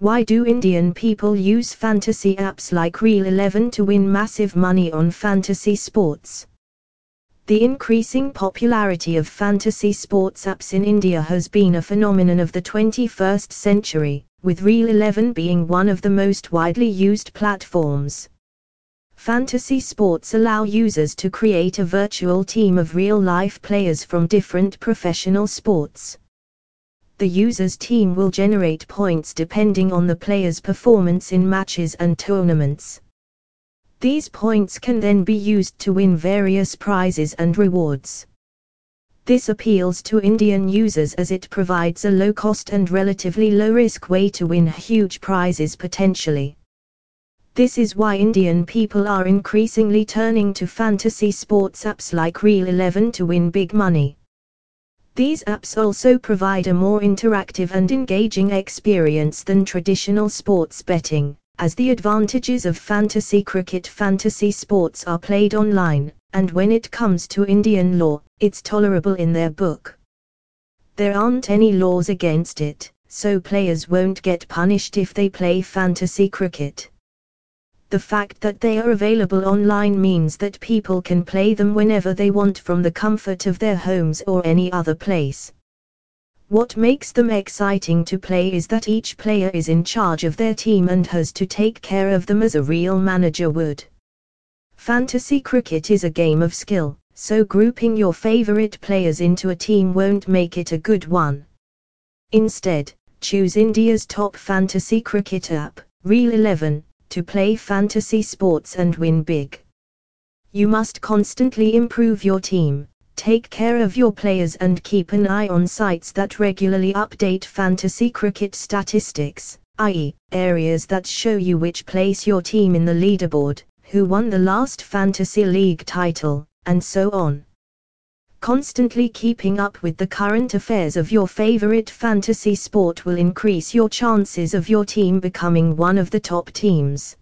Why do Indian people use fantasy apps like Real11 to win massive money on fantasy sports? The increasing popularity of fantasy sports apps in India has been a phenomenon of the 21st century, with Real11 being one of the most widely used platforms. Fantasy sports allow users to create a virtual team of real life players from different professional sports the user's team will generate points depending on the player's performance in matches and tournaments. These points can then be used to win various prizes and rewards. This appeals to Indian users as it provides a low cost and relatively low risk way to win huge prizes potentially. This is why Indian people are increasingly turning to fantasy sports apps like Real11 to win big money. These apps also provide a more interactive and engaging experience than traditional sports betting, as the advantages of fantasy cricket fantasy sports are played online, and when it comes to Indian law, it's tolerable in their book. There aren't any laws against it, so players won't get punished if they play fantasy cricket the fact that they are available online means that people can play them whenever they want from the comfort of their homes or any other place. What makes them exciting to play is that each player is in charge of their team and has to take care of them as a real manager would. Fantasy cricket is a game of skill, so grouping your favorite players into a team won't make it a good one. Instead, choose India's top fantasy cricket app, Real11, to play fantasy sports and win big. You must constantly improve your team, take care of your players and keep an eye on sites that regularly update fantasy cricket statistics, i.e., areas that show you which place your team in the leaderboard, who won the last fantasy league title, and so on. Constantly keeping up with the current affairs of your favorite fantasy sport will increase your chances of your team becoming one of the top teams.